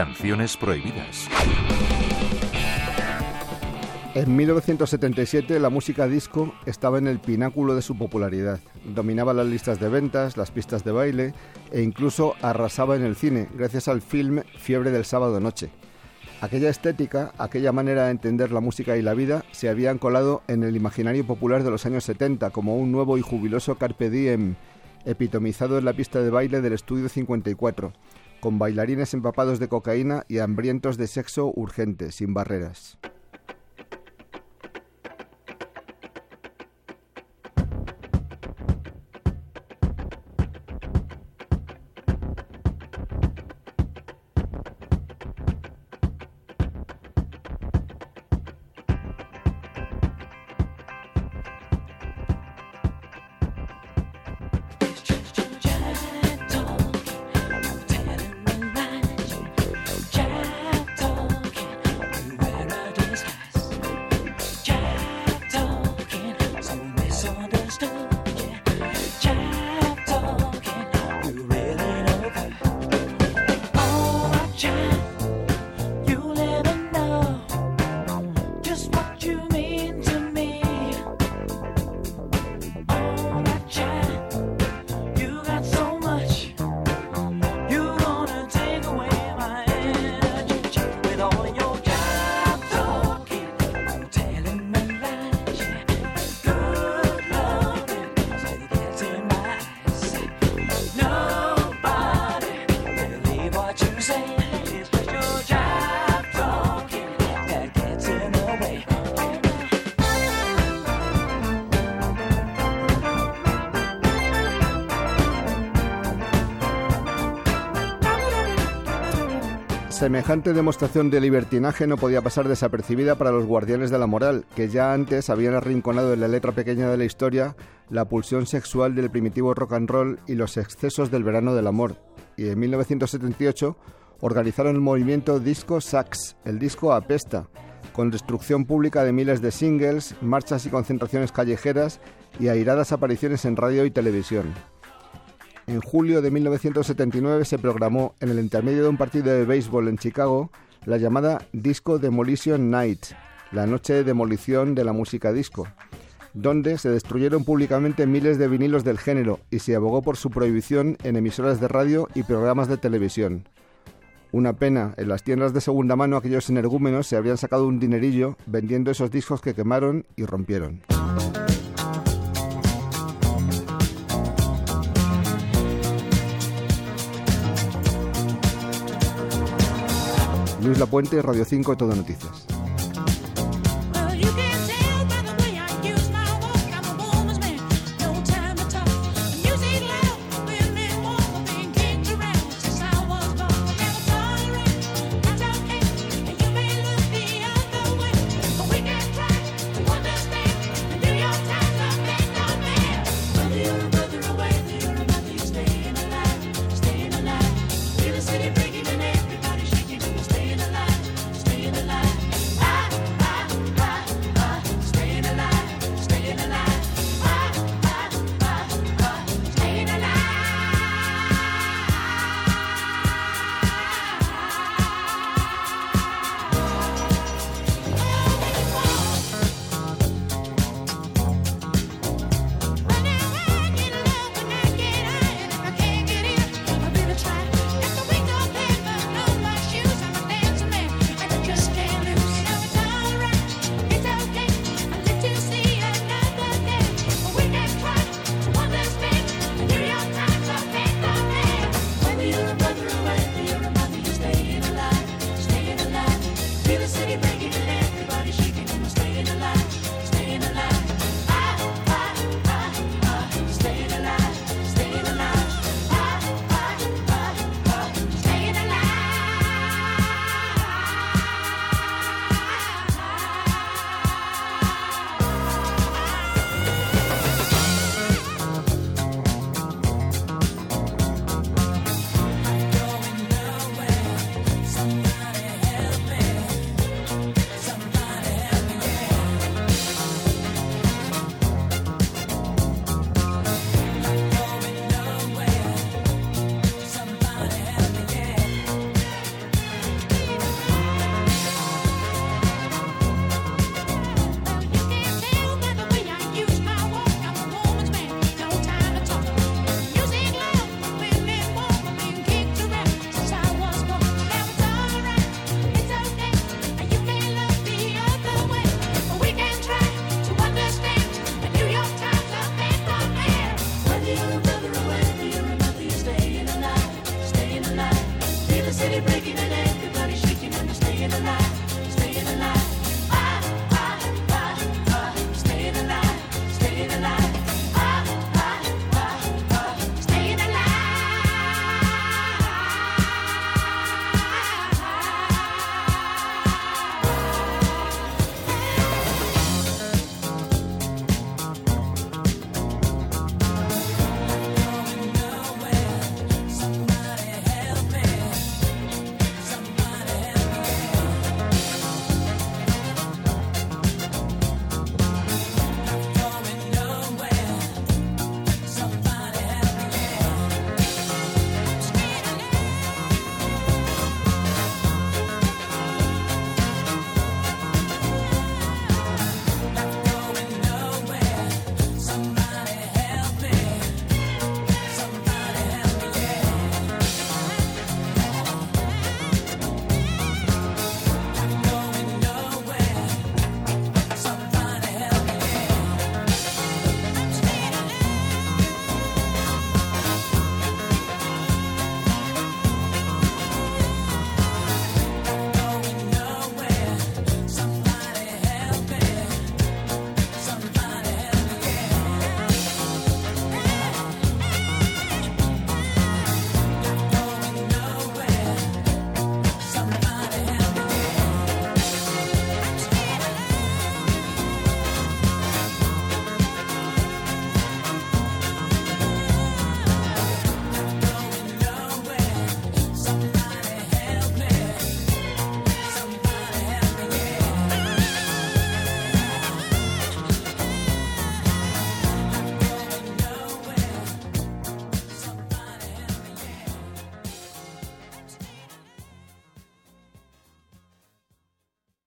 Canciones prohibidas. En 1977 la música disco estaba en el pináculo de su popularidad. Dominaba las listas de ventas, las pistas de baile e incluso arrasaba en el cine gracias al film Fiebre del sábado noche. Aquella estética, aquella manera de entender la música y la vida se habían colado en el imaginario popular de los años 70 como un nuevo y jubiloso carpe diem epitomizado en la pista de baile del Estudio 54, con bailarines empapados de cocaína y hambrientos de sexo urgente, sin barreras. Semejante demostración de libertinaje no podía pasar desapercibida para los guardianes de la moral, que ya antes habían arrinconado en la letra pequeña de la historia la pulsión sexual del primitivo rock and roll y los excesos del verano del amor. Y en 1978 organizaron el movimiento Disco Sax, el disco apesta, con destrucción pública de miles de singles, marchas y concentraciones callejeras y airadas apariciones en radio y televisión. En julio de 1979 se programó en el intermedio de un partido de béisbol en Chicago la llamada Disco Demolition Night, la noche de demolición de la música disco, donde se destruyeron públicamente miles de vinilos del género y se abogó por su prohibición en emisoras de radio y programas de televisión. Una pena, en las tiendas de segunda mano aquellos energúmenos se habrían sacado un dinerillo vendiendo esos discos que quemaron y rompieron. Luis Lapuente, Radio 5, Todo Noticias.